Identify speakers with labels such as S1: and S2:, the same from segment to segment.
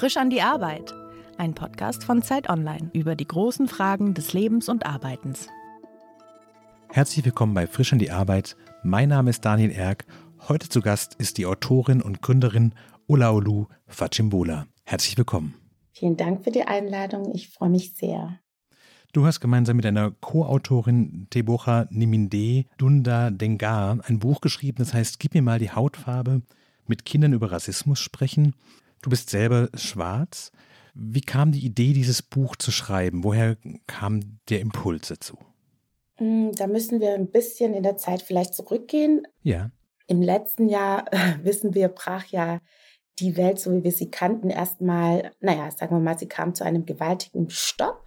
S1: Frisch an die Arbeit. Ein Podcast von Zeit Online über die großen Fragen des Lebens und Arbeitens.
S2: Herzlich willkommen bei Frisch an die Arbeit. Mein Name ist Daniel Erck. Heute zu Gast ist die Autorin und Gründerin Olaolu Fachimbola. Herzlich willkommen.
S3: Vielen Dank für die Einladung. Ich freue mich sehr.
S2: Du hast gemeinsam mit deiner Co-Autorin Tebocha Niminde Dunda Dengar ein Buch geschrieben, das heißt Gib mir mal die Hautfarbe, mit Kindern über Rassismus sprechen. Du bist selber schwarz. Wie kam die Idee, dieses Buch zu schreiben? Woher kam der Impuls dazu?
S3: Mm, da müssen wir ein bisschen in der Zeit vielleicht zurückgehen.
S2: Ja.
S3: Im letzten Jahr, wissen wir, brach ja die Welt, so wie wir sie kannten, erstmal, naja, sagen wir mal, sie kam zu einem gewaltigen Stopp.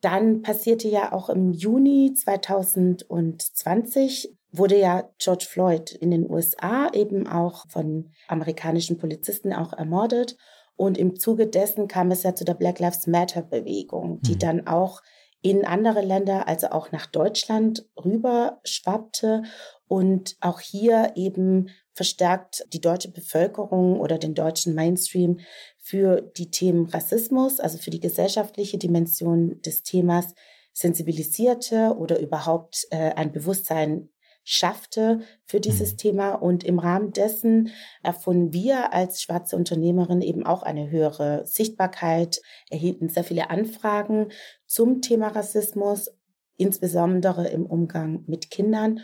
S3: Dann passierte ja auch im Juni 2020 wurde ja George Floyd in den USA eben auch von amerikanischen Polizisten auch ermordet. Und im Zuge dessen kam es ja zu der Black Lives Matter Bewegung, die mhm. dann auch in andere Länder, also auch nach Deutschland rüber schwappte und auch hier eben verstärkt die deutsche Bevölkerung oder den deutschen Mainstream für die Themen Rassismus, also für die gesellschaftliche Dimension des Themas sensibilisierte oder überhaupt äh, ein Bewusstsein schaffte für dieses mhm. Thema. Und im Rahmen dessen erfunden wir als schwarze Unternehmerin eben auch eine höhere Sichtbarkeit, erhielten sehr viele Anfragen zum Thema Rassismus, insbesondere im Umgang mit Kindern.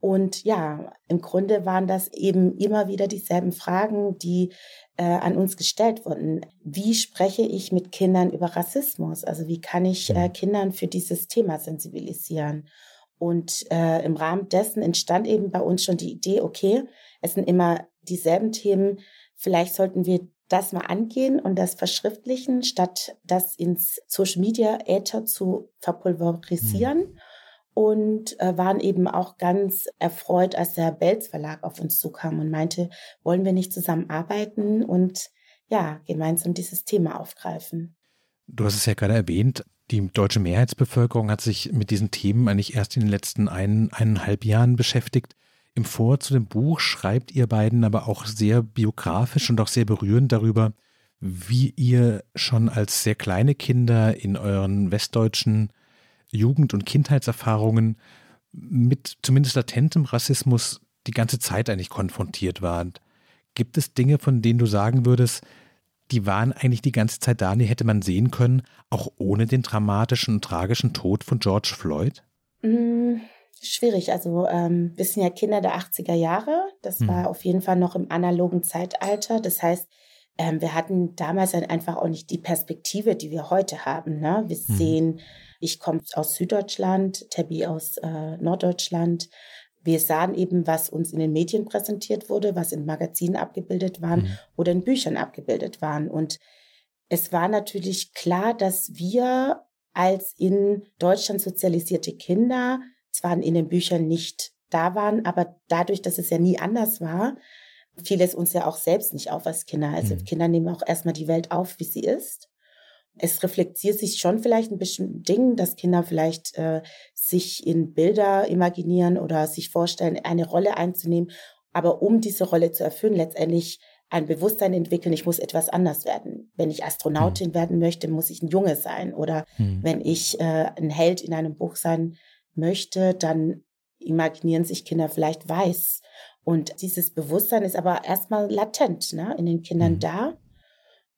S3: Und ja, im Grunde waren das eben immer wieder dieselben Fragen, die äh, an uns gestellt wurden. Wie spreche ich mit Kindern über Rassismus? Also wie kann ich äh, mhm. Kindern für dieses Thema sensibilisieren? Und äh, im Rahmen dessen entstand eben bei uns schon die Idee, okay, es sind immer dieselben Themen, vielleicht sollten wir das mal angehen und das verschriftlichen, statt das ins Social Media Äther zu verpulverisieren. Mhm. Und äh, waren eben auch ganz erfreut, als der Belz Verlag auf uns zukam und meinte, wollen wir nicht zusammenarbeiten und ja, gemeinsam dieses Thema aufgreifen.
S2: Du hast es ja gerade erwähnt, die deutsche Mehrheitsbevölkerung hat sich mit diesen Themen eigentlich erst in den letzten ein, eineinhalb Jahren beschäftigt. Im Vor zu dem Buch schreibt ihr beiden aber auch sehr biografisch und auch sehr berührend darüber, wie ihr schon als sehr kleine Kinder in euren westdeutschen Jugend- und Kindheitserfahrungen mit zumindest latentem Rassismus die ganze Zeit eigentlich konfrontiert wart. Gibt es Dinge, von denen du sagen würdest, die waren eigentlich die ganze Zeit da, die hätte man sehen können, auch ohne den dramatischen und tragischen Tod von George Floyd?
S3: Mm, schwierig. Also ähm, wir sind ja Kinder der 80er Jahre. Das hm. war auf jeden Fall noch im analogen Zeitalter. Das heißt, ähm, wir hatten damals halt einfach auch nicht die Perspektive, die wir heute haben. Ne? Wir hm. sehen, ich komme aus Süddeutschland, Tabby aus äh, Norddeutschland. Wir sahen eben, was uns in den Medien präsentiert wurde, was in Magazinen abgebildet waren mhm. oder in Büchern abgebildet waren. Und es war natürlich klar, dass wir als in Deutschland sozialisierte Kinder zwar in den Büchern nicht da waren, aber dadurch, dass es ja nie anders war, fiel es uns ja auch selbst nicht auf als Kinder. Also mhm. Kinder nehmen auch erstmal die Welt auf, wie sie ist es reflektiert sich schon vielleicht ein bestimmten Dingen, dass Kinder vielleicht äh, sich in Bilder imaginieren oder sich vorstellen, eine Rolle einzunehmen. Aber um diese Rolle zu erfüllen, letztendlich ein Bewusstsein entwickeln, ich muss etwas anders werden. Wenn ich Astronautin mhm. werden möchte, muss ich ein Junge sein. Oder mhm. wenn ich äh, ein Held in einem Buch sein möchte, dann imaginieren sich Kinder vielleicht weiß. Und dieses Bewusstsein ist aber erstmal latent ne, in den Kindern mhm. da.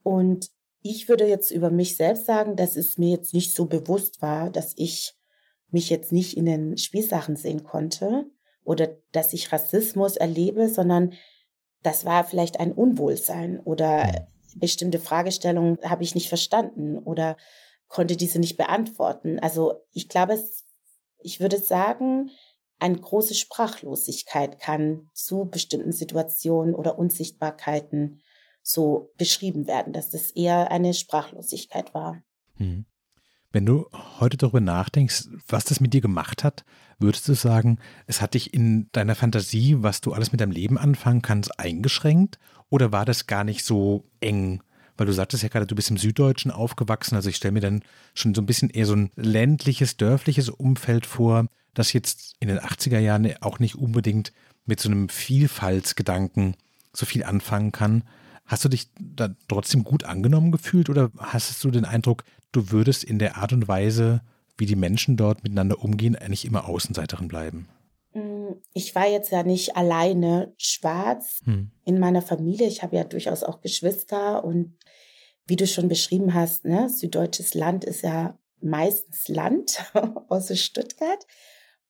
S3: Und ich würde jetzt über mich selbst sagen, dass es mir jetzt nicht so bewusst war, dass ich mich jetzt nicht in den Spielsachen sehen konnte oder dass ich Rassismus erlebe, sondern das war vielleicht ein Unwohlsein oder bestimmte Fragestellungen habe ich nicht verstanden oder konnte diese nicht beantworten. Also ich glaube, es, ich würde sagen, eine große Sprachlosigkeit kann zu bestimmten Situationen oder Unsichtbarkeiten so beschrieben werden, dass das eher eine Sprachlosigkeit war. Hm.
S2: Wenn du heute darüber nachdenkst, was das mit dir gemacht hat, würdest du sagen, es hat dich in deiner Fantasie, was du alles mit deinem Leben anfangen kannst, eingeschränkt? Oder war das gar nicht so eng? Weil du sagtest ja gerade, du bist im Süddeutschen aufgewachsen. Also ich stelle mir dann schon so ein bisschen eher so ein ländliches, dörfliches Umfeld vor, das jetzt in den 80er Jahren auch nicht unbedingt mit so einem Vielfaltsgedanken so viel anfangen kann. Hast du dich da trotzdem gut angenommen gefühlt oder hast du den Eindruck, du würdest in der Art und Weise, wie die Menschen dort miteinander umgehen, eigentlich immer Außenseiterin bleiben?
S3: Mm, ich war jetzt ja nicht alleine schwarz hm. in meiner Familie. Ich habe ja durchaus auch Geschwister und wie du schon beschrieben hast, ne, süddeutsches Land ist ja meistens Land, außer Stuttgart.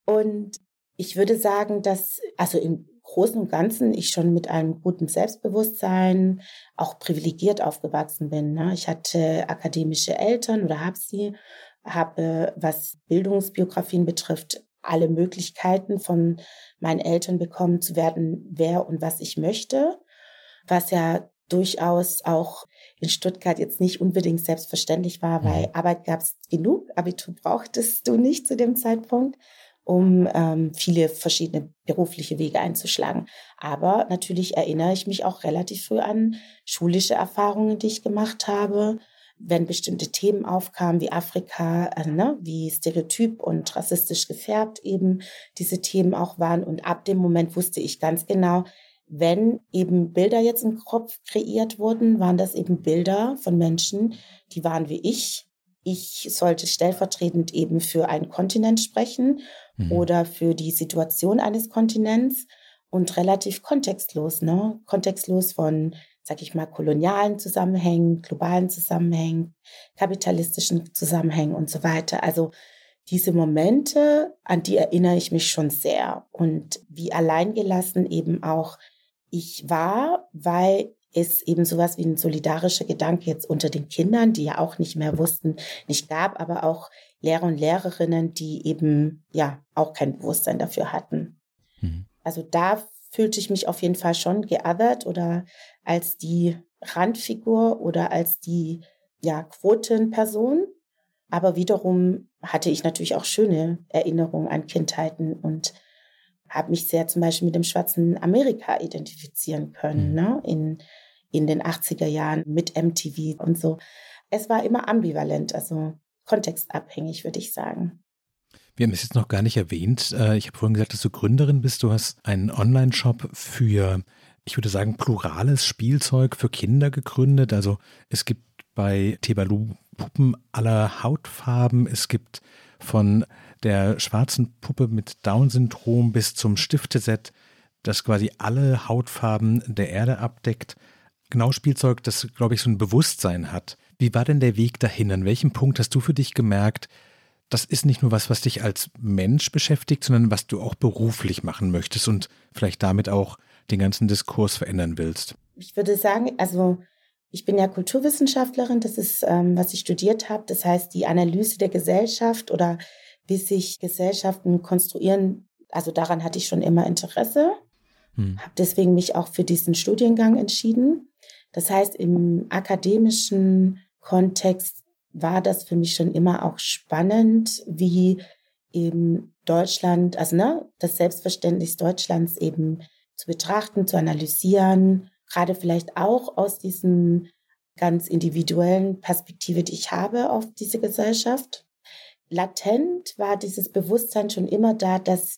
S3: Und ich würde sagen, dass, also im Großen und Ganzen, ich schon mit einem guten Selbstbewusstsein auch privilegiert aufgewachsen bin. Ne? Ich hatte akademische Eltern oder habe sie, habe, was Bildungsbiografien betrifft, alle Möglichkeiten von meinen Eltern bekommen zu werden, wer und was ich möchte, was ja durchaus auch in Stuttgart jetzt nicht unbedingt selbstverständlich war, weil mhm. Arbeit gab es genug, Abitur brauchtest du nicht zu dem Zeitpunkt, um ähm, viele verschiedene berufliche Wege einzuschlagen. Aber natürlich erinnere ich mich auch relativ früh an schulische Erfahrungen, die ich gemacht habe, wenn bestimmte Themen aufkamen wie Afrika, äh, ne, wie stereotyp und rassistisch gefärbt eben diese Themen auch waren. Und ab dem Moment wusste ich ganz genau, wenn eben Bilder jetzt im Kopf kreiert wurden, waren das eben Bilder von Menschen, die waren wie ich. Ich sollte stellvertretend eben für einen Kontinent sprechen mhm. oder für die Situation eines Kontinents und relativ kontextlos, ne? Kontextlos von, sag ich mal, kolonialen Zusammenhängen, globalen Zusammenhängen, kapitalistischen Zusammenhängen und so weiter. Also diese Momente, an die erinnere ich mich schon sehr und wie alleingelassen eben auch ich war, weil es eben sowas wie ein solidarischer Gedanke jetzt unter den Kindern, die ja auch nicht mehr wussten, nicht gab, aber auch Lehrer und Lehrerinnen, die eben ja auch kein Bewusstsein dafür hatten. Mhm. Also da fühlte ich mich auf jeden Fall schon geothert oder als die Randfigur oder als die ja Quotenperson. Aber wiederum hatte ich natürlich auch schöne Erinnerungen an Kindheiten und habe mich sehr zum Beispiel mit dem schwarzen Amerika identifizieren können, mhm. ne? in, in den 80er Jahren mit MTV und so. Es war immer ambivalent, also kontextabhängig, würde ich sagen.
S2: Wir haben es jetzt noch gar nicht erwähnt. Äh, ich habe vorhin gesagt, dass du Gründerin bist. Du hast einen Online-Shop für, ich würde sagen, plurales Spielzeug für Kinder gegründet. Also es gibt bei Tebalu Puppen aller Hautfarben. Es gibt von der schwarzen Puppe mit Down-Syndrom bis zum Stifteset, das quasi alle Hautfarben der Erde abdeckt. Genau Spielzeug, das, glaube ich, so ein Bewusstsein hat. Wie war denn der Weg dahin? An welchem Punkt hast du für dich gemerkt, das ist nicht nur was, was dich als Mensch beschäftigt, sondern was du auch beruflich machen möchtest und vielleicht damit auch den ganzen Diskurs verändern willst?
S3: Ich würde sagen, also ich bin ja Kulturwissenschaftlerin, das ist, ähm, was ich studiert habe. Das heißt, die Analyse der Gesellschaft oder wie sich Gesellschaften konstruieren, also daran hatte ich schon immer Interesse, hm. habe deswegen mich auch für diesen Studiengang entschieden. Das heißt, im akademischen Kontext war das für mich schon immer auch spannend, wie eben Deutschland, also ne, das Selbstverständnis Deutschlands eben zu betrachten, zu analysieren, gerade vielleicht auch aus diesen ganz individuellen Perspektive, die ich habe auf diese Gesellschaft latent war dieses Bewusstsein schon immer da, dass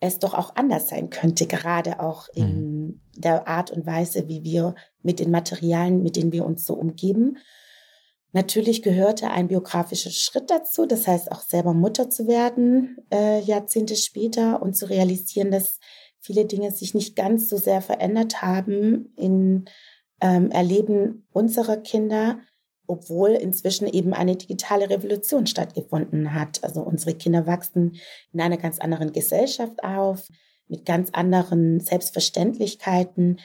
S3: es doch auch anders sein könnte, gerade auch in mhm. der Art und Weise, wie wir mit den Materialien, mit denen wir uns so umgeben. Natürlich gehörte ein biografischer Schritt dazu, das heißt auch selber Mutter zu werden, äh, Jahrzehnte später und zu realisieren, dass viele Dinge sich nicht ganz so sehr verändert haben im ähm, Erleben unserer Kinder, obwohl inzwischen eben eine digitale Revolution stattgefunden hat. Also unsere Kinder wachsen in einer ganz anderen Gesellschaft auf, mit ganz anderen Selbstverständlichkeiten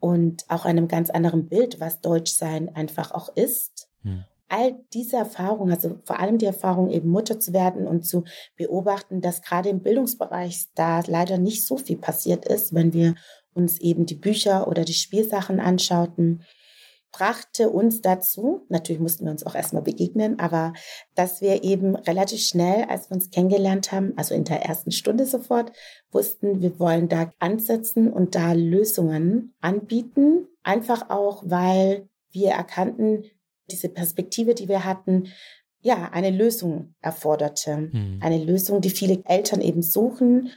S3: und auch einem ganz anderen Bild, was Deutschsein einfach auch ist. Hm. All diese Erfahrungen, also vor allem die Erfahrung, eben Mutter zu werden und zu beobachten, dass gerade im Bildungsbereich da leider nicht so viel passiert ist, wenn wir uns eben die Bücher oder die Spielsachen anschauten, brachte uns dazu, natürlich mussten wir uns auch erstmal begegnen, aber dass wir eben relativ schnell, als wir uns kennengelernt haben, also in der ersten Stunde sofort, wussten, wir wollen da ansetzen und da Lösungen anbieten. Einfach auch, weil wir erkannten, diese Perspektive, die wir hatten, ja, eine Lösung erforderte. Mhm. Eine Lösung, die viele Eltern eben suchen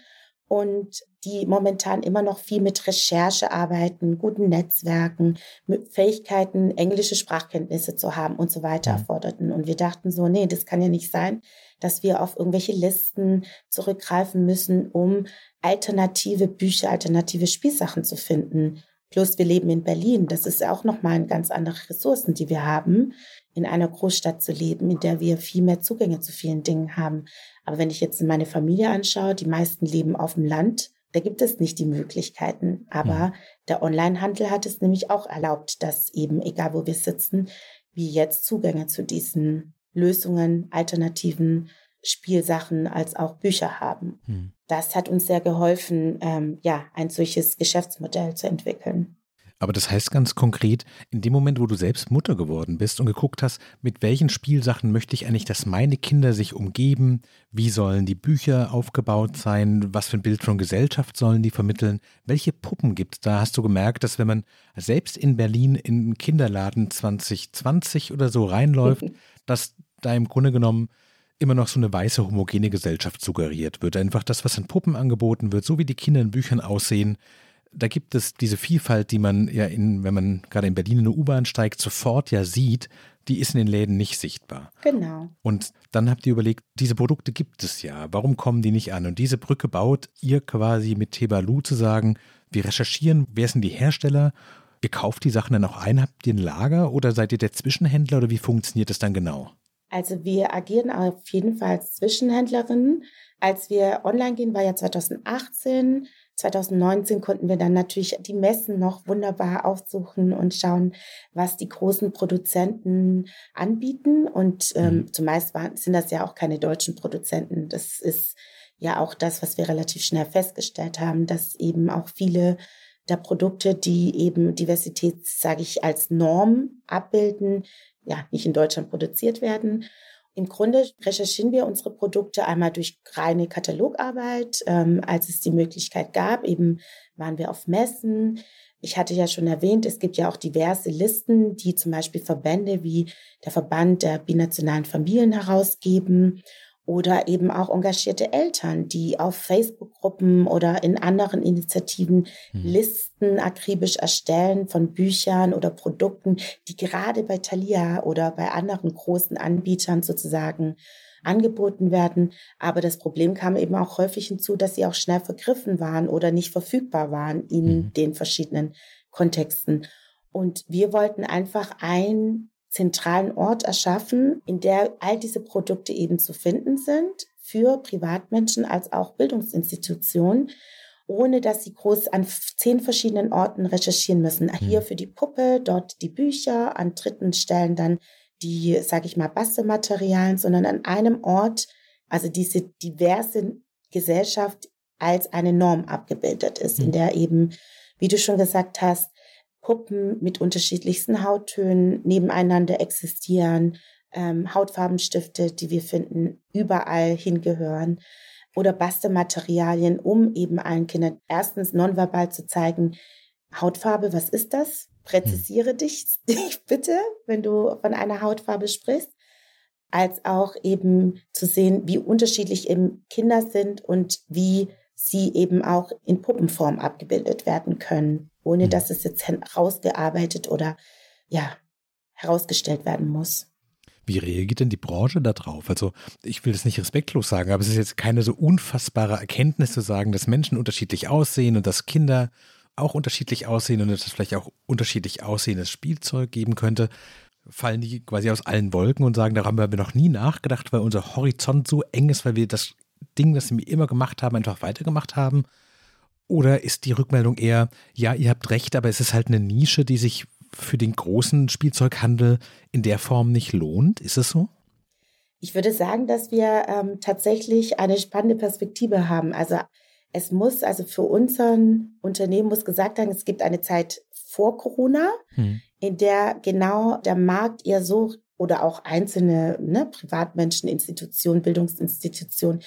S3: und die momentan immer noch viel mit Recherche arbeiten, guten Netzwerken, mit Fähigkeiten, englische Sprachkenntnisse zu haben und so weiter mhm. erforderten. Und wir dachten so, nee, das kann ja nicht sein, dass wir auf irgendwelche Listen zurückgreifen müssen, um alternative Bücher, alternative Spielsachen zu finden. Plus wir leben in Berlin. Das ist auch nochmal ganz andere Ressourcen, die wir haben, in einer Großstadt zu leben, in der wir viel mehr Zugänge zu vielen Dingen haben. Aber wenn ich jetzt meine Familie anschaue, die meisten leben auf dem Land, da gibt es nicht die Möglichkeiten. Aber mhm. der Onlinehandel hat es nämlich auch erlaubt, dass eben, egal wo wir sitzen, wir jetzt Zugänge zu diesen Lösungen, Alternativen, Spielsachen als auch Bücher haben. Mhm. Das hat uns sehr geholfen, ähm, ja, ein solches Geschäftsmodell zu entwickeln.
S2: Aber das heißt ganz konkret, in dem Moment, wo du selbst Mutter geworden bist und geguckt hast, mit welchen Spielsachen möchte ich eigentlich, dass meine Kinder sich umgeben, wie sollen die Bücher aufgebaut sein, was für ein Bild von Gesellschaft sollen die vermitteln, welche Puppen gibt es da, hast du gemerkt, dass wenn man selbst in Berlin in einen Kinderladen 2020 oder so reinläuft, dass da im Grunde genommen immer noch so eine weiße homogene Gesellschaft suggeriert wird. Einfach das, was in Puppen angeboten wird, so wie die Kinder in Büchern aussehen, da gibt es diese Vielfalt, die man ja in, wenn man gerade in Berlin in eine U-Bahn steigt, sofort ja sieht, die ist in den Läden nicht sichtbar.
S3: Genau.
S2: Und dann habt ihr überlegt, diese Produkte gibt es ja, warum kommen die nicht an? Und diese Brücke baut ihr quasi mit Tebalu zu sagen, wir recherchieren, wer sind die Hersteller, ihr kauft die Sachen dann auch ein, habt ihr ein Lager oder seid ihr der Zwischenhändler oder wie funktioniert das dann genau?
S3: Also wir agieren auf jeden Fall als Zwischenhändlerin. Als wir online gehen, war ja 2018. 2019 konnten wir dann natürlich die Messen noch wunderbar aufsuchen und schauen, was die großen Produzenten anbieten. Und ähm, mhm. zumeist waren, sind das ja auch keine deutschen Produzenten. Das ist ja auch das, was wir relativ schnell festgestellt haben, dass eben auch viele der Produkte, die eben Diversität, sage ich, als Norm abbilden, ja, nicht in Deutschland produziert werden. Im Grunde recherchieren wir unsere Produkte einmal durch reine Katalogarbeit, ähm, als es die Möglichkeit gab. Eben waren wir auf Messen. Ich hatte ja schon erwähnt, es gibt ja auch diverse Listen, die zum Beispiel Verbände wie der Verband der binationalen Familien herausgeben oder eben auch engagierte Eltern, die auf Facebook-Gruppen oder in anderen Initiativen mhm. Listen akribisch erstellen von Büchern oder Produkten, die gerade bei Thalia oder bei anderen großen Anbietern sozusagen angeboten werden. Aber das Problem kam eben auch häufig hinzu, dass sie auch schnell vergriffen waren oder nicht verfügbar waren in mhm. den verschiedenen Kontexten. Und wir wollten einfach ein zentralen Ort erschaffen, in der all diese Produkte eben zu finden sind für Privatmenschen als auch Bildungsinstitutionen, ohne dass sie groß an zehn verschiedenen Orten recherchieren müssen. Mhm. Hier für die Puppe, dort die Bücher, an dritten Stellen dann die, sage ich mal, Bastelmaterialien, sondern an einem Ort, also diese diverse Gesellschaft als eine Norm abgebildet ist, in mhm. der eben, wie du schon gesagt hast, Puppen mit unterschiedlichsten Hauttönen nebeneinander existieren, ähm, Hautfarbenstifte, die wir finden, überall hingehören oder Bastelmaterialien, um eben allen Kindern erstens nonverbal zu zeigen, Hautfarbe, was ist das? Präzisiere hm. dich, dich bitte, wenn du von einer Hautfarbe sprichst, als auch eben zu sehen, wie unterschiedlich eben Kinder sind und wie sie eben auch in Puppenform abgebildet werden können ohne mhm. dass es jetzt herausgearbeitet oder ja, herausgestellt werden muss.
S2: Wie reagiert denn die Branche darauf? Also ich will das nicht respektlos sagen, aber es ist jetzt keine so unfassbare Erkenntnis zu sagen, dass Menschen unterschiedlich aussehen und dass Kinder auch unterschiedlich aussehen und dass es vielleicht auch unterschiedlich aussehendes Spielzeug geben könnte. Fallen die quasi aus allen Wolken und sagen, da haben wir noch nie nachgedacht, weil unser Horizont so eng ist, weil wir das Ding, das wir immer gemacht haben, einfach weitergemacht haben. Oder ist die Rückmeldung eher, ja, ihr habt recht, aber es ist halt eine Nische, die sich für den großen Spielzeughandel in der Form nicht lohnt? Ist es so?
S3: Ich würde sagen, dass wir ähm, tatsächlich eine spannende Perspektive haben. Also es muss, also für unseren Unternehmen muss gesagt werden, es gibt eine Zeit vor Corona, hm. in der genau der Markt eher so oder auch einzelne ne, Privatmenschen, Institutionen, Bildungsinstitutionen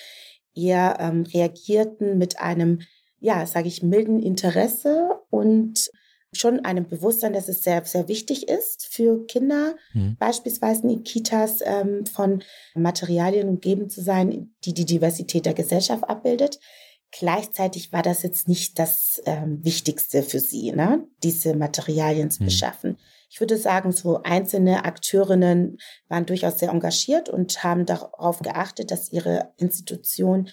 S3: eher ähm, reagierten mit einem ja, sage ich, milden Interesse und schon einem Bewusstsein, dass es sehr, sehr wichtig ist für Kinder, mhm. beispielsweise in Kitas ähm, von Materialien umgeben zu sein, die die Diversität der Gesellschaft abbildet. Gleichzeitig war das jetzt nicht das ähm, Wichtigste für sie, ne? diese Materialien zu hm. beschaffen. Ich würde sagen, so einzelne Akteurinnen waren durchaus sehr engagiert und haben darauf geachtet, dass ihre Institution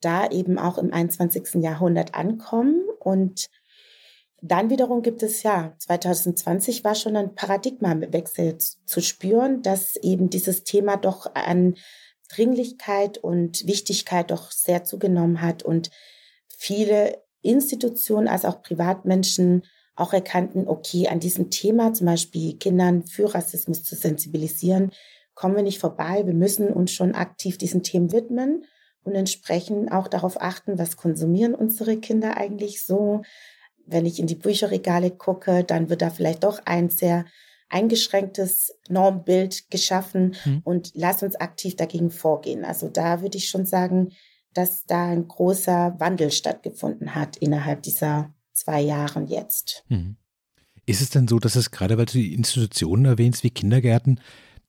S3: da eben auch im 21. Jahrhundert ankommen. Und dann wiederum gibt es ja, 2020 war schon ein Paradigmawechsel zu spüren, dass eben dieses Thema doch an Dringlichkeit und Wichtigkeit doch sehr zugenommen hat und viele Institutionen als auch Privatmenschen auch erkannten, okay, an diesem Thema, zum Beispiel Kindern für Rassismus zu sensibilisieren, kommen wir nicht vorbei. Wir müssen uns schon aktiv diesen Themen widmen und entsprechend auch darauf achten, was konsumieren unsere Kinder eigentlich so. Wenn ich in die Bücherregale gucke, dann wird da vielleicht doch ein sehr eingeschränktes Normbild geschaffen mhm. und lass uns aktiv dagegen vorgehen. Also da würde ich schon sagen, dass da ein großer Wandel stattgefunden hat innerhalb dieser zwei Jahren jetzt. Mhm.
S2: Ist es denn so, dass es gerade, weil du die Institutionen erwähnst, wie Kindergärten,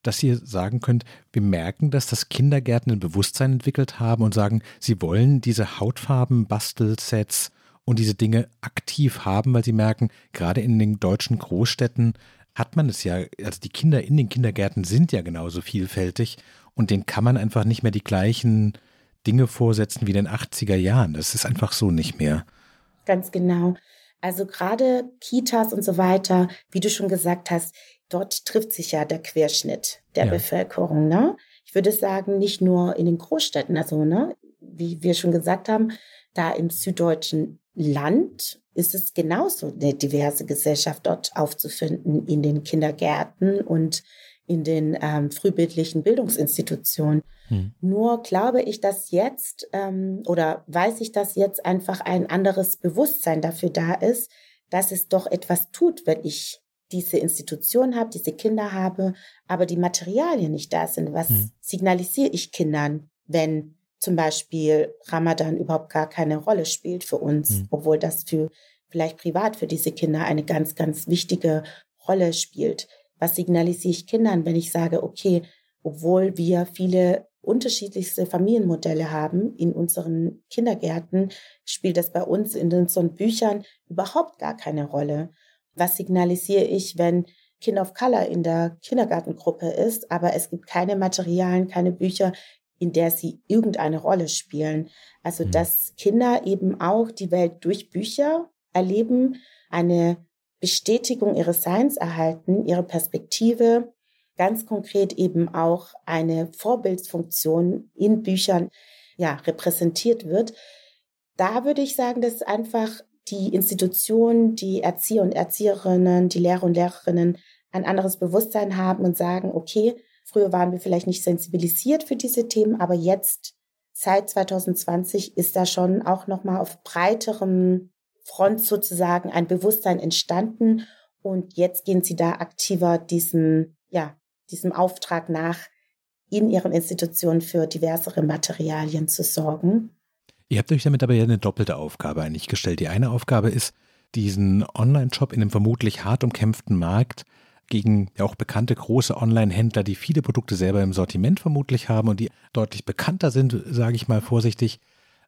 S2: dass ihr sagen könnt, wir merken, dass das Kindergärten ein Bewusstsein entwickelt haben und sagen, sie wollen diese Hautfarben, Bastelsets und diese Dinge aktiv haben, weil sie merken, gerade in den deutschen Großstädten hat man es ja, also die Kinder in den Kindergärten sind ja genauso vielfältig und denen kann man einfach nicht mehr die gleichen Dinge vorsetzen wie in den 80er Jahren. Das ist einfach so nicht mehr.
S3: Ganz genau. Also gerade Kitas und so weiter, wie du schon gesagt hast, dort trifft sich ja der Querschnitt der ja. Bevölkerung. Ne? Ich würde sagen, nicht nur in den Großstädten, also ne, wie wir schon gesagt haben, da im süddeutschen Land ist es genauso eine diverse Gesellschaft dort aufzufinden in den Kindergärten und in den ähm, frühbildlichen Bildungsinstitutionen. Hm. Nur glaube ich, dass jetzt ähm, oder weiß ich, dass jetzt einfach ein anderes Bewusstsein dafür da ist, dass es doch etwas tut, wenn ich diese Institution habe, diese Kinder habe, aber die Materialien nicht da sind. Was hm. signalisiere ich Kindern, wenn zum Beispiel Ramadan überhaupt gar keine Rolle spielt für uns, hm. obwohl das für vielleicht privat für diese Kinder eine ganz, ganz wichtige Rolle spielt. Was signalisiere ich Kindern, wenn ich sage, okay, obwohl wir viele unterschiedlichste Familienmodelle haben in unseren Kindergärten, spielt das bei uns in unseren Büchern überhaupt gar keine Rolle. Was signalisiere ich, wenn Kind of Color in der Kindergartengruppe ist, aber es gibt keine Materialien, keine Bücher, in der sie irgendeine Rolle spielen. Also, mhm. dass Kinder eben auch die Welt durch Bücher erleben, eine Bestätigung ihres Seins erhalten, ihre Perspektive, ganz konkret eben auch eine Vorbildsfunktion in Büchern ja, repräsentiert wird. Da würde ich sagen, dass einfach die Institutionen, die Erzieher und Erzieherinnen, die Lehrer und Lehrerinnen ein anderes Bewusstsein haben und sagen, okay, früher waren wir vielleicht nicht sensibilisiert für diese Themen, aber jetzt seit 2020 ist da schon auch noch mal auf breiterem Front sozusagen ein Bewusstsein entstanden und jetzt gehen sie da aktiver diesem ja diesem Auftrag nach, in ihren Institutionen für diversere Materialien zu sorgen.
S2: Ihr habt euch damit aber ja eine doppelte Aufgabe eigentlich gestellt. Die eine Aufgabe ist, diesen Online-Shop in einem vermutlich hart umkämpften Markt gegen ja auch bekannte große Online-Händler, die viele Produkte selber im Sortiment vermutlich haben und die deutlich bekannter sind, sage ich mal vorsichtig,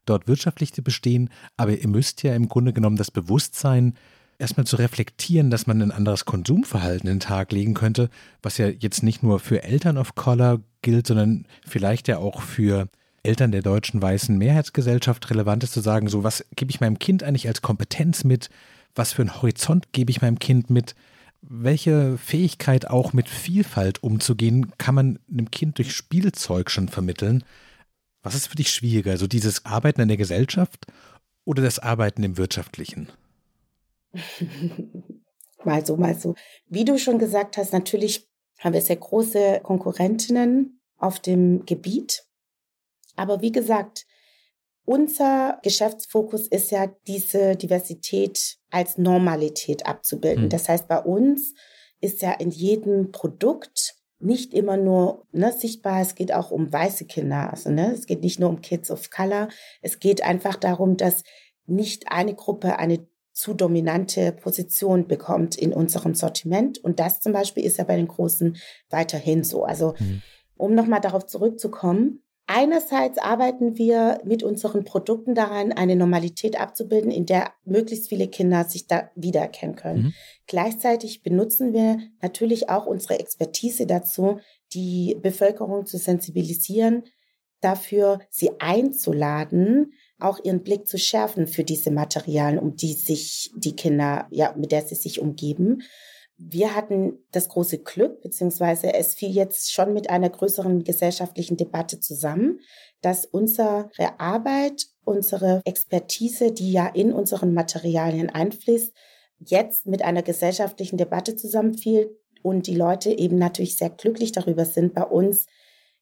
S2: dort wirtschaftlich zu bestehen. Aber ihr müsst ja im Grunde genommen das Bewusstsein erstmal zu reflektieren, dass man ein anderes Konsumverhalten in den Tag legen könnte, was ja jetzt nicht nur für Eltern of Color gilt, sondern vielleicht ja auch für Eltern der deutschen weißen Mehrheitsgesellschaft relevant ist, zu sagen, so was gebe ich meinem Kind eigentlich als Kompetenz mit, was für einen Horizont gebe ich meinem Kind mit, welche Fähigkeit auch mit Vielfalt umzugehen, kann man einem Kind durch Spielzeug schon vermitteln. Was ist für dich schwieriger, so dieses Arbeiten in der Gesellschaft oder das Arbeiten im Wirtschaftlichen?
S3: mal so, mal so. Wie du schon gesagt hast, natürlich haben wir sehr große Konkurrentinnen auf dem Gebiet. Aber wie gesagt, unser Geschäftsfokus ist ja, diese Diversität als Normalität abzubilden. Mhm. Das heißt, bei uns ist ja in jedem Produkt nicht immer nur ne, sichtbar, es geht auch um weiße Kinder. Also ne, es geht nicht nur um Kids of Color. Es geht einfach darum, dass nicht eine Gruppe eine zu dominante Position bekommt in unserem Sortiment. Und das zum Beispiel ist ja bei den Großen weiterhin so. Also mhm. um nochmal darauf zurückzukommen, Einerseits arbeiten wir mit unseren Produkten daran, eine Normalität abzubilden, in der möglichst viele Kinder sich da wiedererkennen können. Mhm. Gleichzeitig benutzen wir natürlich auch unsere Expertise dazu, die Bevölkerung zu sensibilisieren, dafür sie einzuladen, auch ihren Blick zu schärfen für diese Materialien, um die sich die Kinder, ja, mit der sie sich umgeben. Wir hatten das große Glück, beziehungsweise es fiel jetzt schon mit einer größeren gesellschaftlichen Debatte zusammen, dass unsere Arbeit, unsere Expertise, die ja in unseren Materialien einfließt, jetzt mit einer gesellschaftlichen Debatte zusammenfiel und die Leute eben natürlich sehr glücklich darüber sind, bei uns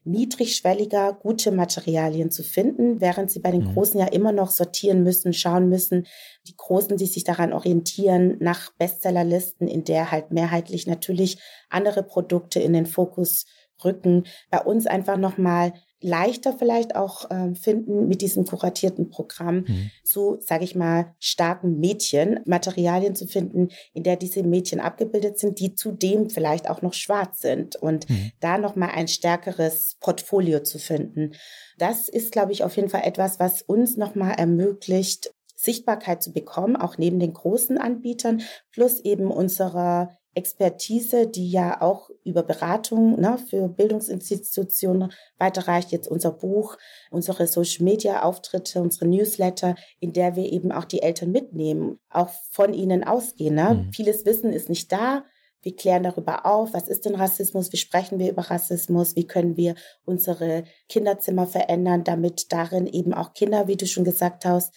S3: niedrigschwelliger gute Materialien zu finden, während sie bei den mhm. Großen ja immer noch sortieren müssen, schauen müssen. Die Großen, die sich daran orientieren, nach Bestsellerlisten, in der halt mehrheitlich natürlich andere Produkte in den Fokus rücken. Bei uns einfach nochmal leichter vielleicht auch äh, finden mit diesem kuratierten Programm mhm. zu, sage ich mal, starken Mädchen, Materialien zu finden, in der diese Mädchen abgebildet sind, die zudem vielleicht auch noch schwarz sind und mhm. da nochmal ein stärkeres Portfolio zu finden. Das ist, glaube ich, auf jeden Fall etwas, was uns nochmal ermöglicht, Sichtbarkeit zu bekommen, auch neben den großen Anbietern, plus eben unserer Expertise, die ja auch über Beratung ne, für Bildungsinstitutionen weiterreicht. Jetzt unser Buch, unsere Social-Media-Auftritte, unsere Newsletter, in der wir eben auch die Eltern mitnehmen, auch von ihnen ausgehen. Ne? Mhm. Vieles Wissen ist nicht da. Wir klären darüber auf, was ist denn Rassismus, wie sprechen wir über Rassismus, wie können wir unsere Kinderzimmer verändern, damit darin eben auch Kinder, wie du schon gesagt hast,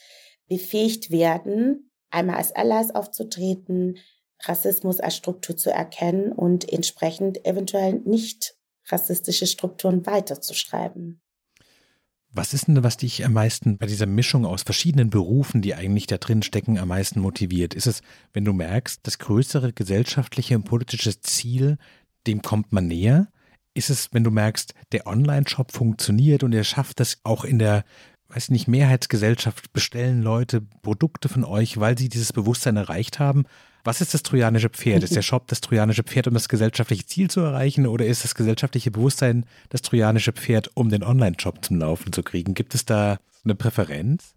S3: befähigt werden, einmal als Allies aufzutreten, Rassismus als Struktur zu erkennen und entsprechend eventuell nicht rassistische Strukturen weiterzuschreiben.
S2: Was ist denn, was dich am meisten bei dieser Mischung aus verschiedenen Berufen, die eigentlich da drin stecken, am meisten motiviert? Ist es, wenn du merkst, das größere gesellschaftliche und politische Ziel, dem kommt man näher? Ist es, wenn du merkst, der Online-Shop funktioniert und er schafft das auch in der weiß nicht, Mehrheitsgesellschaft bestellen Leute Produkte von euch, weil sie dieses Bewusstsein erreicht haben. Was ist das trojanische Pferd? Ist der Shop das trojanische Pferd, um das gesellschaftliche Ziel zu erreichen? Oder ist das gesellschaftliche Bewusstsein das trojanische Pferd, um den Online-Shop zum Laufen zu kriegen? Gibt es da eine Präferenz?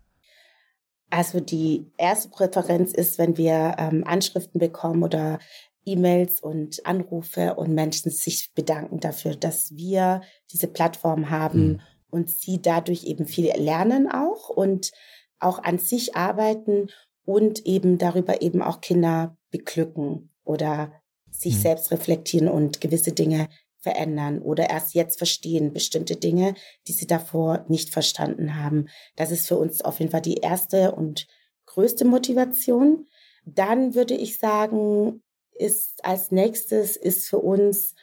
S3: Also die erste Präferenz ist, wenn wir ähm, Anschriften bekommen oder E-Mails und Anrufe und Menschen sich bedanken dafür, dass wir diese Plattform haben hm. und sie dadurch eben viel lernen auch und auch an sich arbeiten und eben darüber eben auch Kinder beglücken oder sich mhm. selbst reflektieren und gewisse Dinge verändern oder erst jetzt verstehen bestimmte Dinge, die sie davor nicht verstanden haben. Das ist für uns auf jeden Fall die erste und größte Motivation. Dann würde ich sagen, ist als nächstes ist für uns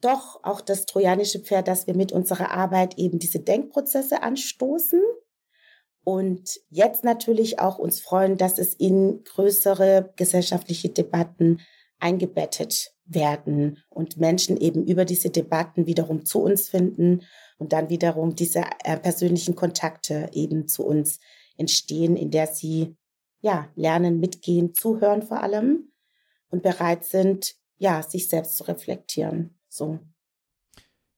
S3: doch auch das trojanische Pferd, dass wir mit unserer Arbeit eben diese Denkprozesse anstoßen und jetzt natürlich auch uns freuen, dass es in größere gesellschaftliche Debatten eingebettet werden und Menschen eben über diese Debatten wiederum zu uns finden und dann wiederum diese äh, persönlichen Kontakte eben zu uns entstehen, in der sie ja lernen, mitgehen, zuhören vor allem und bereit sind, ja, sich selbst zu reflektieren. So.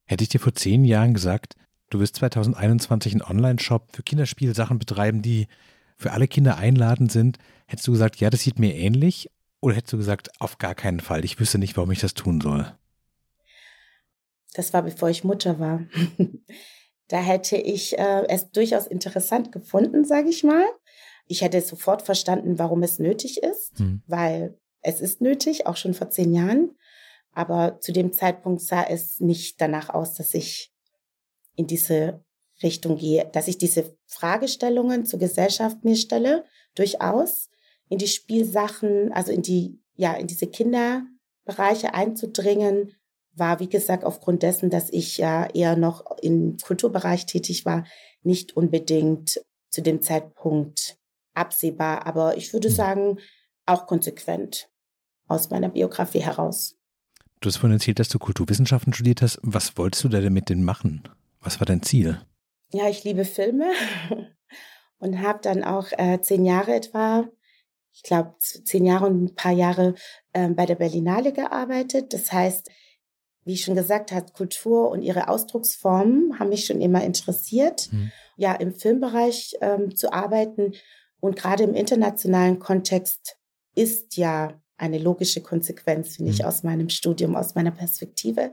S2: Hätte ich dir vor zehn Jahren gesagt, Du wirst 2021 einen Online-Shop für Kinderspielsachen betreiben, die für alle Kinder einladend sind. Hättest du gesagt, ja, das sieht mir ähnlich? Oder hättest du gesagt, auf gar keinen Fall, ich wüsste nicht, warum ich das tun soll?
S3: Das war bevor ich Mutter war. da hätte ich äh, es durchaus interessant gefunden, sage ich mal. Ich hätte sofort verstanden, warum es nötig ist, hm. weil es ist nötig, auch schon vor zehn Jahren. Aber zu dem Zeitpunkt sah es nicht danach aus, dass ich in diese Richtung gehe, dass ich diese Fragestellungen zur Gesellschaft mir stelle, durchaus in die Spielsachen, also in die, ja, in diese Kinderbereiche einzudringen, war, wie gesagt, aufgrund dessen, dass ich ja eher noch im Kulturbereich tätig war, nicht unbedingt zu dem Zeitpunkt absehbar, aber ich würde hm. sagen, auch konsequent aus meiner Biografie heraus.
S2: Du hast vorhin erzählt, dass du Kulturwissenschaften studiert hast. Was wolltest du da denn mit denen machen? Was war dein Ziel?
S3: Ja, ich liebe Filme und habe dann auch äh, zehn Jahre etwa, ich glaube zehn Jahre und ein paar Jahre äh, bei der Berlinale gearbeitet. Das heißt, wie ich schon gesagt habe, Kultur und ihre Ausdrucksformen haben mich schon immer interessiert. Mhm. Ja, im Filmbereich ähm, zu arbeiten und gerade im internationalen Kontext ist ja eine logische Konsequenz, finde mhm. ich, aus meinem Studium, aus meiner Perspektive.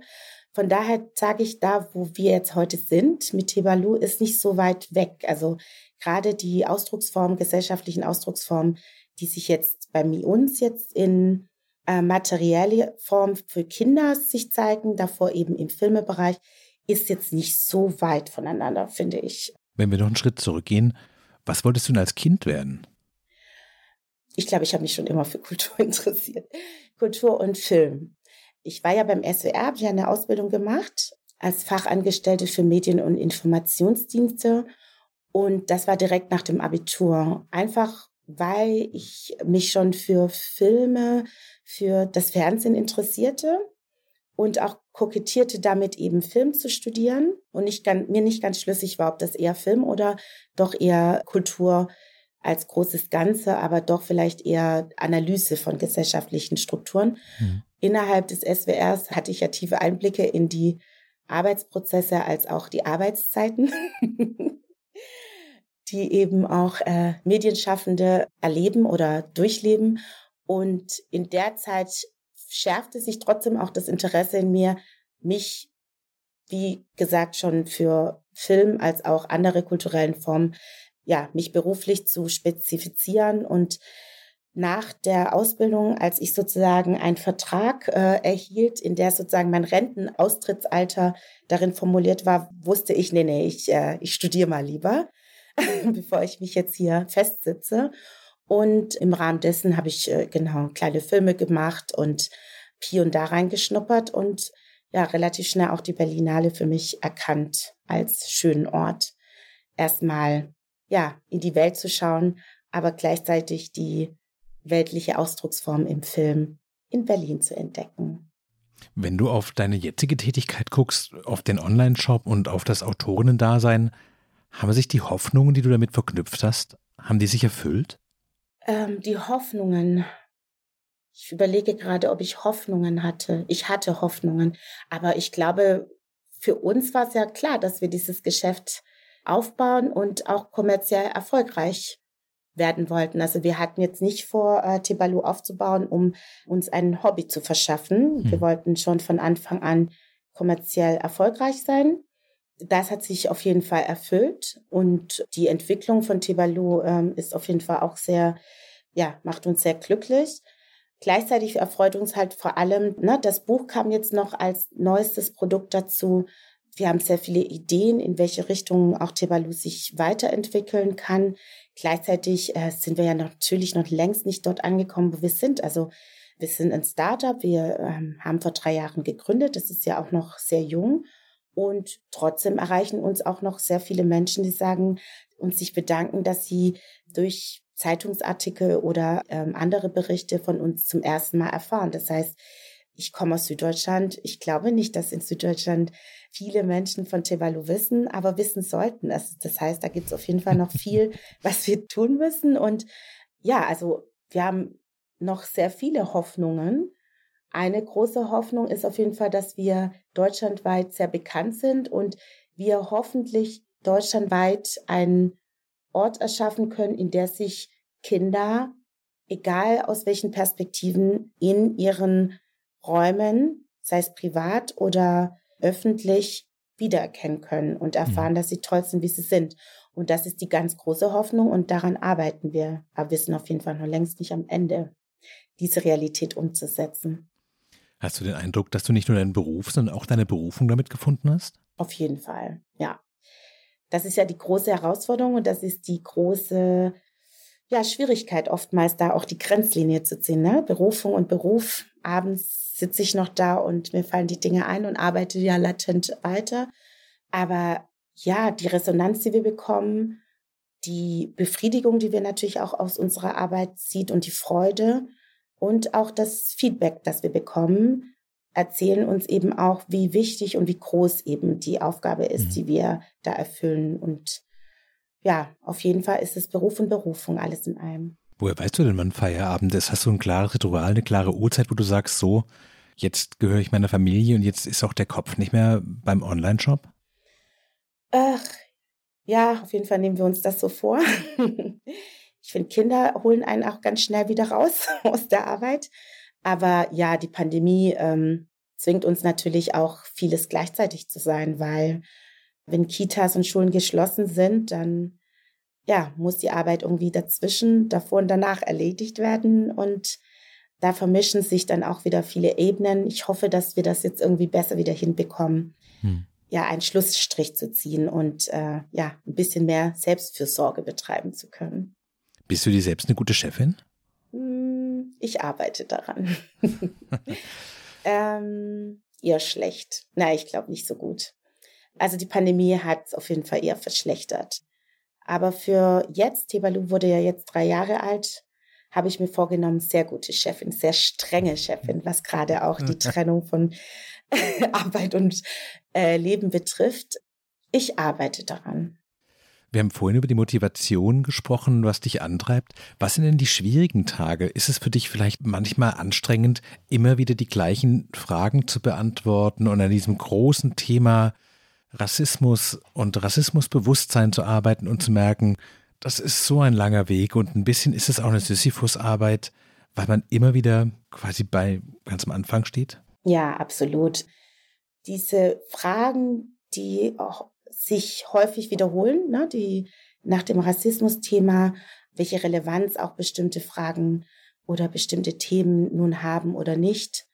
S3: Von daher sage ich, da, wo wir jetzt heute sind, mit Tebalu, ist nicht so weit weg. Also gerade die Ausdrucksformen, gesellschaftlichen Ausdrucksformen, die sich jetzt bei uns jetzt in äh, materielle Form für Kinder sich zeigen, davor eben im Filmebereich, ist jetzt nicht so weit voneinander, finde ich.
S2: Wenn wir noch einen Schritt zurückgehen, was wolltest du denn als Kind werden?
S3: Ich glaube, ich habe mich schon immer für Kultur interessiert. Kultur und Film. Ich war ja beim SWR, habe ja eine Ausbildung gemacht als Fachangestellte für Medien- und Informationsdienste. Und das war direkt nach dem Abitur. Einfach weil ich mich schon für Filme, für das Fernsehen interessierte und auch kokettierte damit eben Film zu studieren und ich ganz, mir nicht ganz schlüssig war, ob das eher Film oder doch eher Kultur als großes Ganze, aber doch vielleicht eher Analyse von gesellschaftlichen Strukturen. Mhm. Innerhalb des SWRs hatte ich ja tiefe Einblicke in die Arbeitsprozesse als auch die Arbeitszeiten, die eben auch äh, Medienschaffende erleben oder durchleben. Und in der Zeit schärfte sich trotzdem auch das Interesse in mir, mich, wie gesagt, schon für Film als auch andere kulturellen Formen, ja, mich beruflich zu spezifizieren und nach der Ausbildung, als ich sozusagen einen Vertrag äh, erhielt, in der sozusagen mein Rentenaustrittsalter darin formuliert war, wusste ich, nee, nee, ich, äh, ich studiere mal lieber, bevor ich mich jetzt hier festsitze. Und im Rahmen dessen habe ich äh, genau kleine Filme gemacht und hier und da reingeschnuppert und ja, relativ schnell auch die Berlinale für mich erkannt als schönen Ort. Erstmal, ja, in die Welt zu schauen, aber gleichzeitig die weltliche Ausdrucksform im Film in Berlin zu entdecken.
S2: Wenn du auf deine jetzige Tätigkeit guckst, auf den Online-Shop und auf das Autorinnen-Dasein, haben sich die Hoffnungen, die du damit verknüpft hast, haben die sich erfüllt?
S3: Ähm, die Hoffnungen. Ich überlege gerade, ob ich Hoffnungen hatte. Ich hatte Hoffnungen. Aber ich glaube, für uns war es ja klar, dass wir dieses Geschäft aufbauen und auch kommerziell erfolgreich werden wollten. Also wir hatten jetzt nicht vor, äh, Tebalu aufzubauen, um uns ein Hobby zu verschaffen. Hm. Wir wollten schon von Anfang an kommerziell erfolgreich sein das hat sich auf jeden Fall erfüllt und die Entwicklung von Tebalu ähm, ist auf jeden Fall auch sehr, ja, macht uns sehr glücklich. Gleichzeitig erfreut uns halt vor allem, ne, das Buch kam jetzt noch als neuestes Produkt dazu. Wir haben sehr viele Ideen, in welche Richtung auch Tebalu sich weiterentwickeln kann. Gleichzeitig äh, sind wir ja natürlich noch längst nicht dort angekommen, wo wir sind. Also wir sind ein Startup, wir ähm, haben vor drei Jahren gegründet, das ist ja auch noch sehr jung und trotzdem erreichen uns auch noch sehr viele Menschen, die sagen und sich bedanken, dass sie durch Zeitungsartikel oder ähm, andere Berichte von uns zum ersten Mal erfahren. Das heißt, ich komme aus Süddeutschland. Ich glaube nicht, dass in Süddeutschland viele Menschen von Tevalu wissen, aber wissen sollten. Das, das heißt, da gibt es auf jeden Fall noch viel, was wir tun müssen. Und ja, also wir haben noch sehr viele Hoffnungen, eine große Hoffnung ist auf jeden Fall, dass wir deutschlandweit sehr bekannt sind und wir hoffentlich deutschlandweit einen Ort erschaffen können, in der sich Kinder, egal aus welchen Perspektiven, in ihren Räumen, sei es privat oder öffentlich, wiedererkennen können und mhm. erfahren, dass sie toll sind, wie sie sind. Und das ist die ganz große Hoffnung und daran arbeiten wir. Aber wir sind auf jeden Fall noch längst nicht am Ende, diese Realität umzusetzen.
S2: Hast du den Eindruck, dass du nicht nur deinen Beruf, sondern auch deine Berufung damit gefunden hast?
S3: Auf jeden Fall, ja. Das ist ja die große Herausforderung und das ist die große ja, Schwierigkeit oftmals, da auch die Grenzlinie zu ziehen. Ne? Berufung und Beruf. Abends sitze ich noch da und mir fallen die Dinge ein und arbeite ja latent weiter. Aber ja, die Resonanz, die wir bekommen, die Befriedigung, die wir natürlich auch aus unserer Arbeit zieht und die Freude, und auch das Feedback, das wir bekommen, erzählen uns eben auch, wie wichtig und wie groß eben die Aufgabe ist, mhm. die wir da erfüllen. Und ja, auf jeden Fall ist es Beruf und Berufung, alles in einem.
S2: Woher weißt du denn, wann Feierabend ist? Hast du ein klares Ritual, eine klare Uhrzeit, wo du sagst, so, jetzt gehöre ich meiner Familie und jetzt ist auch der Kopf nicht mehr beim Online-Shop?
S3: Ach, ja, auf jeden Fall nehmen wir uns das so vor. ich finde, Kinder holen einen auch ganz schnell wieder raus aus der Arbeit. Aber ja, die Pandemie ähm, zwingt uns natürlich auch vieles gleichzeitig zu sein, weil wenn Kitas und Schulen geschlossen sind, dann ja, muss die Arbeit irgendwie dazwischen, davor und danach erledigt werden. Und da vermischen sich dann auch wieder viele Ebenen. Ich hoffe, dass wir das jetzt irgendwie besser wieder hinbekommen, hm. ja, einen Schlussstrich zu ziehen und äh, ja, ein bisschen mehr Selbstfürsorge betreiben zu können.
S2: Bist du dir selbst eine gute Chefin?
S3: Hm, ich arbeite daran. ähm, eher schlecht. Nein, ich glaube nicht so gut. Also die Pandemie hat es auf jeden Fall eher verschlechtert. Aber für jetzt, Tebalu wurde ja jetzt drei Jahre alt, habe ich mir vorgenommen, sehr gute Chefin, sehr strenge Chefin, was gerade auch die Trennung von Arbeit und äh, Leben betrifft. Ich arbeite daran.
S2: Wir haben vorhin über die Motivation gesprochen, was dich antreibt. Was sind denn die schwierigen Tage? Ist es für dich vielleicht manchmal anstrengend, immer wieder die gleichen Fragen zu beantworten und an diesem großen Thema Rassismus und Rassismusbewusstsein zu arbeiten und zu merken, das ist so ein langer Weg und ein bisschen ist es auch eine Sisyphus-Arbeit, weil man immer wieder quasi bei ganz am Anfang steht?
S3: Ja, absolut. Diese Fragen, die auch sich häufig wiederholen, ne, die nach dem Rassismus-Thema, welche Relevanz auch bestimmte Fragen oder bestimmte Themen nun haben oder nicht.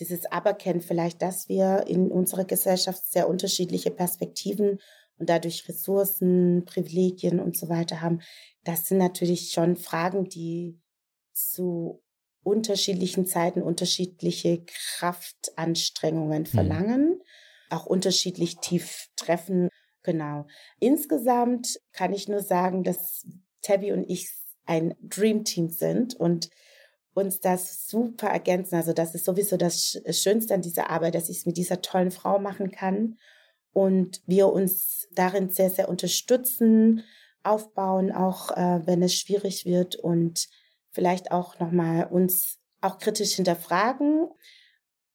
S3: Dieses Aberkennen vielleicht, dass wir in unserer Gesellschaft sehr unterschiedliche Perspektiven und dadurch Ressourcen, Privilegien und so weiter haben, das sind natürlich schon Fragen, die zu unterschiedlichen Zeiten unterschiedliche Kraftanstrengungen mhm. verlangen, mhm. auch unterschiedlich tief treffen. Genau. Insgesamt kann ich nur sagen, dass Tabby und ich ein Dream Team sind und uns das super ergänzen. Also das ist sowieso das Schönste an dieser Arbeit, dass ich es mit dieser tollen Frau machen kann und wir uns darin sehr, sehr unterstützen, aufbauen, auch äh, wenn es schwierig wird und vielleicht auch nochmal uns auch kritisch hinterfragen.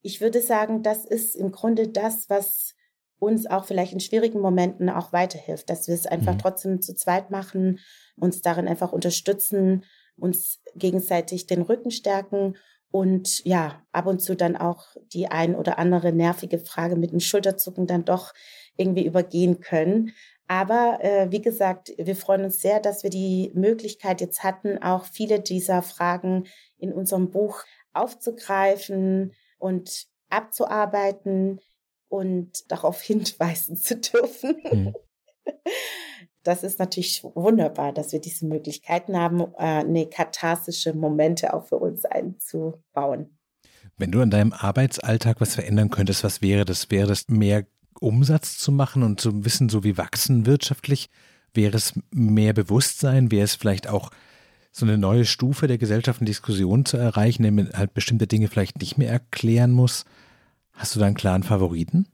S3: Ich würde sagen, das ist im Grunde das, was uns auch vielleicht in schwierigen Momenten auch weiterhilft, dass wir es einfach mhm. trotzdem zu zweit machen, uns darin einfach unterstützen, uns gegenseitig den Rücken stärken und ja, ab und zu dann auch die ein oder andere nervige Frage mit dem Schulterzucken dann doch irgendwie übergehen können. Aber äh, wie gesagt, wir freuen uns sehr, dass wir die Möglichkeit jetzt hatten, auch viele dieser Fragen in unserem Buch aufzugreifen und abzuarbeiten und darauf hinweisen zu dürfen. Mhm. Das ist natürlich wunderbar, dass wir diese Möglichkeiten haben, äh, eine katharsische Momente auch für uns einzubauen.
S2: Wenn du an deinem Arbeitsalltag was verändern könntest, was wäre das? Wäre das mehr Umsatz zu machen und zu wissen, so wie wachsen wirtschaftlich? Wäre es mehr Bewusstsein? Wäre es vielleicht auch so eine neue Stufe der Gesellschaft und Diskussion zu erreichen, indem man halt bestimmte Dinge vielleicht nicht mehr erklären muss? Hast du da einen klaren Favoriten?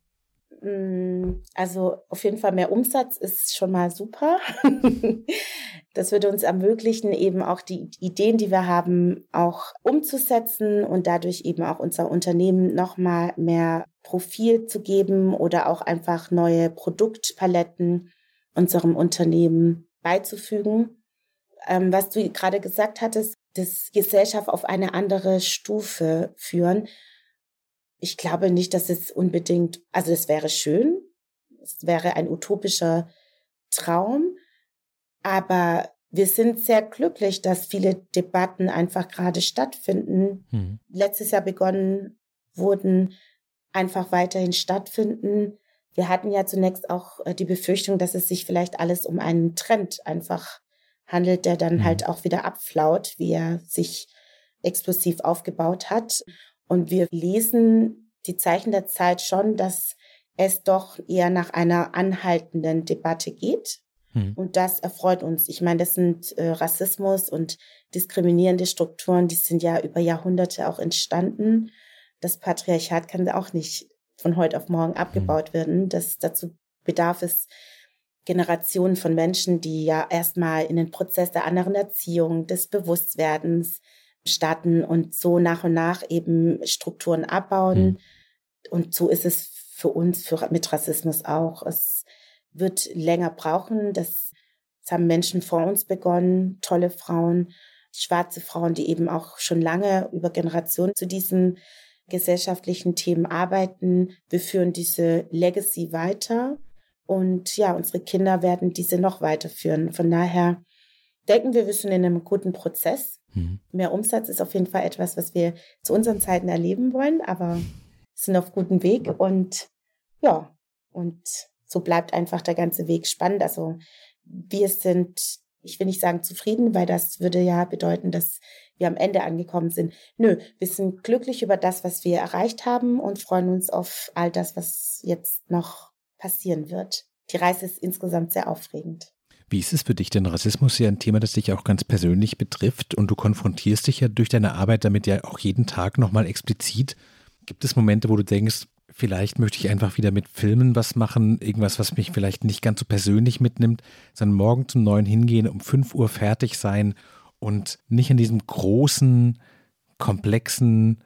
S3: Mm, also auf jeden Fall mehr Umsatz ist schon mal super. das würde uns ermöglichen, eben auch die Ideen, die wir haben, auch umzusetzen und dadurch eben auch unser Unternehmen nochmal mehr Profil zu geben oder auch einfach neue Produktpaletten unserem Unternehmen beizufügen. Ähm, was du gerade gesagt hattest, das Gesellschaft auf eine andere Stufe führen ich glaube nicht, dass es unbedingt, also es wäre schön, es wäre ein utopischer Traum, aber wir sind sehr glücklich, dass viele Debatten einfach gerade stattfinden. Mhm. Letztes Jahr begonnen wurden, einfach weiterhin stattfinden. Wir hatten ja zunächst auch äh, die Befürchtung, dass es sich vielleicht alles um einen Trend einfach handelt, der dann mhm. halt auch wieder abflaut, wie er sich explosiv aufgebaut hat. Und wir lesen die Zeichen der Zeit schon, dass es doch eher nach einer anhaltenden Debatte geht. Hm. Und das erfreut uns. Ich meine, das sind äh, Rassismus und diskriminierende Strukturen, die sind ja über Jahrhunderte auch entstanden. Das Patriarchat kann auch nicht von heute auf morgen abgebaut hm. werden. Das, dazu bedarf es Generationen von Menschen, die ja erstmal in den Prozess der anderen Erziehung, des Bewusstwerdens, starten und so nach und nach eben Strukturen abbauen. Mhm. Und so ist es für uns für, mit Rassismus auch. Es wird länger brauchen. Das, das haben Menschen vor uns begonnen, tolle Frauen, schwarze Frauen, die eben auch schon lange über Generationen zu diesen gesellschaftlichen Themen arbeiten. Wir führen diese Legacy weiter und ja, unsere Kinder werden diese noch weiterführen. Von daher denken wir, wir sind in einem guten Prozess. Mhm. Mehr Umsatz ist auf jeden Fall etwas, was wir zu unseren Zeiten erleben wollen, aber sind auf gutem Weg und ja, und so bleibt einfach der ganze Weg spannend. Also wir sind, ich will nicht sagen zufrieden, weil das würde ja bedeuten, dass wir am Ende angekommen sind. Nö, wir sind glücklich über das, was wir erreicht haben und freuen uns auf all das, was jetzt noch passieren wird. Die Reise ist insgesamt sehr aufregend.
S2: Wie ist es für dich? Denn Rassismus ist ja ein Thema, das dich auch ganz persönlich betrifft und du konfrontierst dich ja durch deine Arbeit damit ja auch jeden Tag nochmal explizit. Gibt es Momente, wo du denkst, vielleicht möchte ich einfach wieder mit Filmen was machen, irgendwas, was mich vielleicht nicht ganz so persönlich mitnimmt, sondern morgen zum Neuen hingehen, um 5 Uhr fertig sein und nicht in diesem großen, komplexen,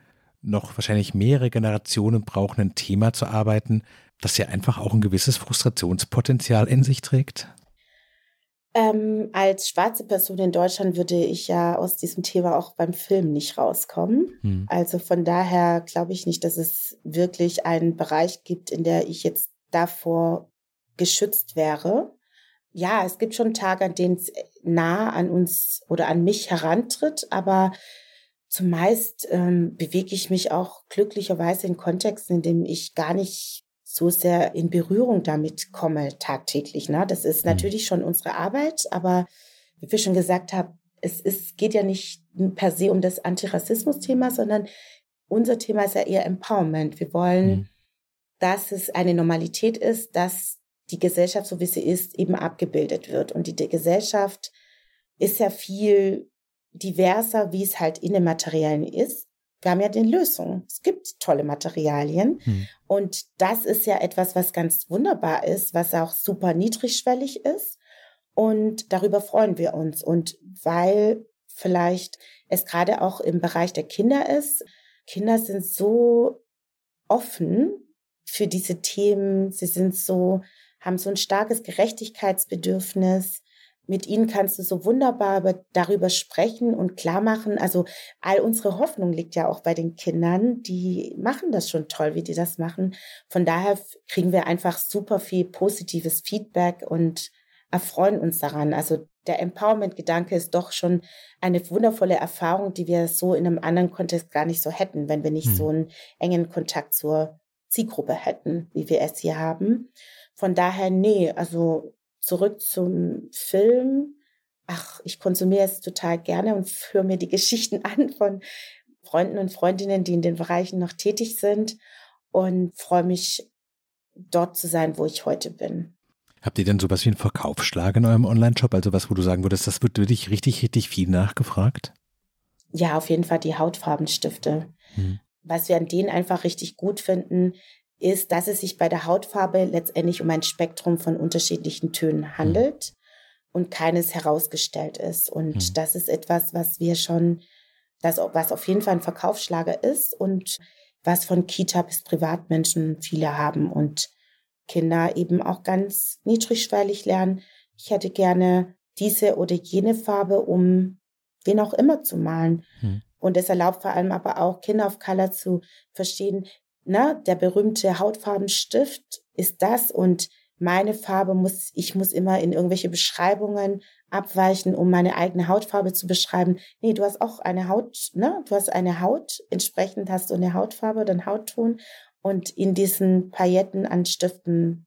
S2: noch wahrscheinlich mehrere Generationen brauchenden Thema zu arbeiten, das ja einfach auch ein gewisses Frustrationspotenzial in sich trägt?
S3: Ähm, als schwarze Person in Deutschland würde ich ja aus diesem Thema auch beim Film nicht rauskommen. Hm. Also von daher glaube ich nicht, dass es wirklich einen Bereich gibt, in der ich jetzt davor geschützt wäre. Ja, es gibt schon Tage, an denen es nah an uns oder an mich herantritt, aber zumeist ähm, bewege ich mich auch glücklicherweise in Kontexten, in denen ich gar nicht so sehr in Berührung damit komme tagtäglich. Ne? Das ist mhm. natürlich schon unsere Arbeit, aber wie wir schon gesagt haben, es ist, geht ja nicht per se um das Antirassismus-Thema, sondern unser Thema ist ja eher Empowerment. Wir wollen, mhm. dass es eine Normalität ist, dass die Gesellschaft, so wie sie ist, eben abgebildet wird. Und die, die Gesellschaft ist ja viel diverser, wie es halt in den Materialien ist wir haben ja den Lösungen. Es gibt tolle Materialien. Hm. Und das ist ja etwas, was ganz wunderbar ist, was auch super niedrigschwellig ist. Und darüber freuen wir uns. Und weil vielleicht es gerade auch im Bereich der Kinder ist, Kinder sind so offen für diese Themen. Sie sind so, haben so ein starkes Gerechtigkeitsbedürfnis mit ihnen kannst du so wunderbar darüber sprechen und klar machen. Also all unsere Hoffnung liegt ja auch bei den Kindern. Die machen das schon toll, wie die das machen. Von daher kriegen wir einfach super viel positives Feedback und erfreuen uns daran. Also der Empowerment-Gedanke ist doch schon eine wundervolle Erfahrung, die wir so in einem anderen Kontext gar nicht so hätten, wenn wir nicht hm. so einen engen Kontakt zur Zielgruppe hätten, wie wir es hier haben. Von daher, nee, also zurück zum Film. Ach, ich konsumiere es total gerne und höre mir die Geschichten an von Freunden und Freundinnen, die in den Bereichen noch tätig sind und freue mich, dort zu sein, wo ich heute bin.
S2: Habt ihr denn sowas wie einen Verkaufsschlag in eurem Online-Shop? Also was, wo du sagen würdest, das wird wirklich richtig, richtig viel nachgefragt?
S3: Ja, auf jeden Fall die Hautfarbenstifte. Hm. Was wir an denen einfach richtig gut finden, ist, dass es sich bei der Hautfarbe letztendlich um ein Spektrum von unterschiedlichen Tönen mhm. handelt mhm. und keines herausgestellt ist. Und mhm. das ist etwas, was wir schon, das, was auf jeden Fall ein Verkaufsschlager ist und was von Kita bis Privatmenschen viele haben und Kinder eben auch ganz niedrigschwellig lernen. Ich hätte gerne diese oder jene Farbe, um wen auch immer zu malen. Mhm. Und es erlaubt vor allem aber auch Kinder of Color zu verstehen, na, der berühmte Hautfarbenstift ist das und meine Farbe muss, ich muss immer in irgendwelche Beschreibungen abweichen, um meine eigene Hautfarbe zu beschreiben. Nee, du hast auch eine Haut, ne? Du hast eine Haut, entsprechend hast du eine Hautfarbe, den Hautton und in diesen Pailletten an Stiften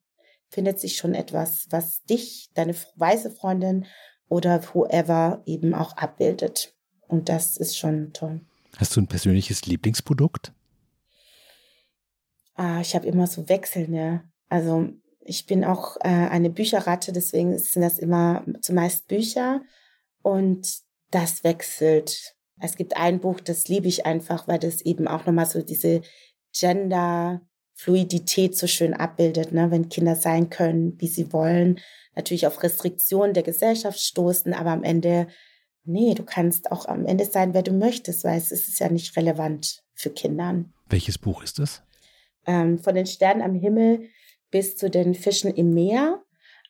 S3: findet sich schon etwas, was dich, deine weiße Freundin oder whoever eben auch abbildet. Und das ist schon toll.
S2: Hast du ein persönliches Lieblingsprodukt?
S3: Ah, ich habe immer so wechselnde. Also ich bin auch äh, eine Bücherratte, deswegen sind das immer zumeist Bücher und das wechselt. Es gibt ein Buch, das liebe ich einfach, weil das eben auch nochmal so diese Gender-Fluidität so schön abbildet, ne? wenn Kinder sein können, wie sie wollen, natürlich auf Restriktionen der Gesellschaft stoßen, aber am Ende Nee, du kannst auch am Ende sein, wer du möchtest, weil es ist ja nicht relevant für Kinder.
S2: Welches Buch ist es?
S3: Ähm, von den Sternen am Himmel bis zu den Fischen im Meer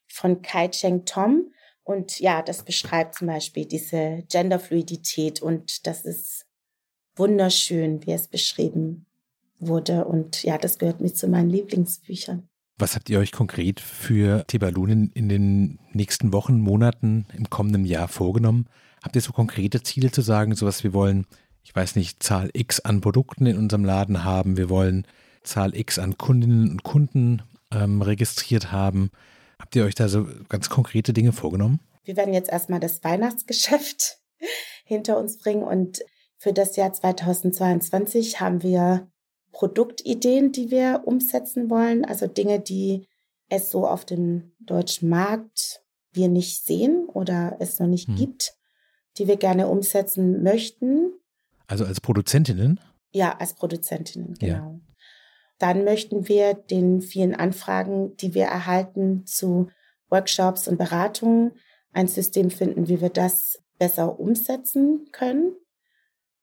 S3: von Kai Cheng Tom. Und ja, das beschreibt zum Beispiel diese Genderfluidität und das ist wunderschön, wie es beschrieben wurde. Und ja, das gehört mit zu meinen Lieblingsbüchern.
S2: Was habt ihr euch konkret für Tebalun in den nächsten Wochen, Monaten, im kommenden Jahr vorgenommen? Habt ihr so konkrete Ziele zu sagen, sowas, wir wollen, ich weiß nicht, Zahl X an Produkten in unserem Laden haben, wir wollen Zahl X an Kundinnen und Kunden ähm, registriert haben? Habt ihr euch da so ganz konkrete Dinge vorgenommen?
S3: Wir werden jetzt erstmal das Weihnachtsgeschäft hinter uns bringen und für das Jahr 2022 haben wir Produktideen, die wir umsetzen wollen, also Dinge, die es so auf dem deutschen Markt wir nicht sehen oder es noch nicht hm. gibt, die wir gerne umsetzen möchten.
S2: Also als Produzentinnen?
S3: Ja, als Produzentinnen, genau. Ja. Dann möchten wir den vielen Anfragen, die wir erhalten zu Workshops und Beratungen, ein System finden, wie wir das besser umsetzen können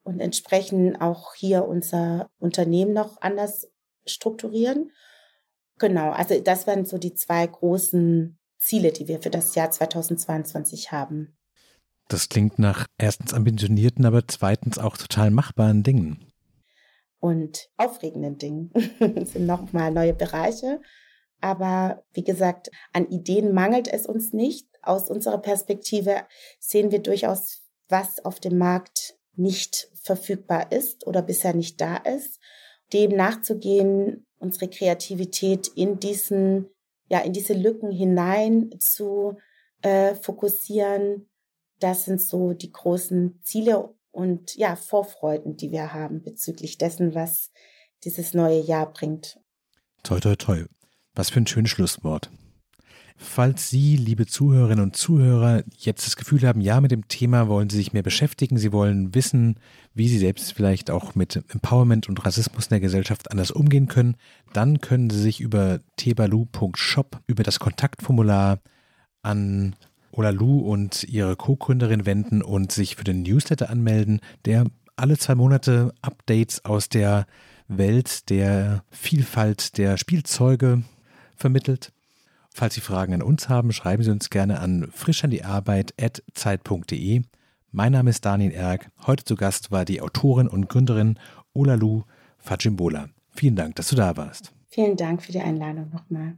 S3: und entsprechend auch hier unser Unternehmen noch anders strukturieren. Genau, also das wären so die zwei großen Ziele, die wir für das Jahr 2022 haben.
S2: Das klingt nach erstens ambitionierten, aber zweitens auch total machbaren Dingen.
S3: Und aufregenden Dingen. Es sind nochmal neue Bereiche. Aber wie gesagt, an Ideen mangelt es uns nicht. Aus unserer Perspektive sehen wir durchaus, was auf dem Markt nicht verfügbar ist oder bisher nicht da ist, dem nachzugehen, unsere Kreativität in diesen, ja, in diese Lücken hinein zu äh, fokussieren. Das sind so die großen Ziele und ja, Vorfreuden, die wir haben bezüglich dessen, was dieses neue Jahr bringt.
S2: Toi, toi, toi. Was für ein schönes Schlusswort. Falls Sie, liebe Zuhörerinnen und Zuhörer, jetzt das Gefühl haben, ja, mit dem Thema wollen Sie sich mehr beschäftigen, Sie wollen wissen, wie Sie selbst vielleicht auch mit Empowerment und Rassismus in der Gesellschaft anders umgehen können, dann können Sie sich über tebalu.shop, über das Kontaktformular an Olalu und ihre Co-Gründerin wenden und sich für den Newsletter anmelden, der alle zwei Monate Updates aus der Welt der Vielfalt der Spielzeuge vermittelt. Falls Sie Fragen an uns haben, schreiben Sie uns gerne an frischandiarbeit.zeit.de. Mein Name ist Daniel Erk. Heute zu Gast war die Autorin und Gründerin Olalu Fajimbola. Vielen Dank, dass du da warst.
S3: Vielen Dank für die Einladung nochmal.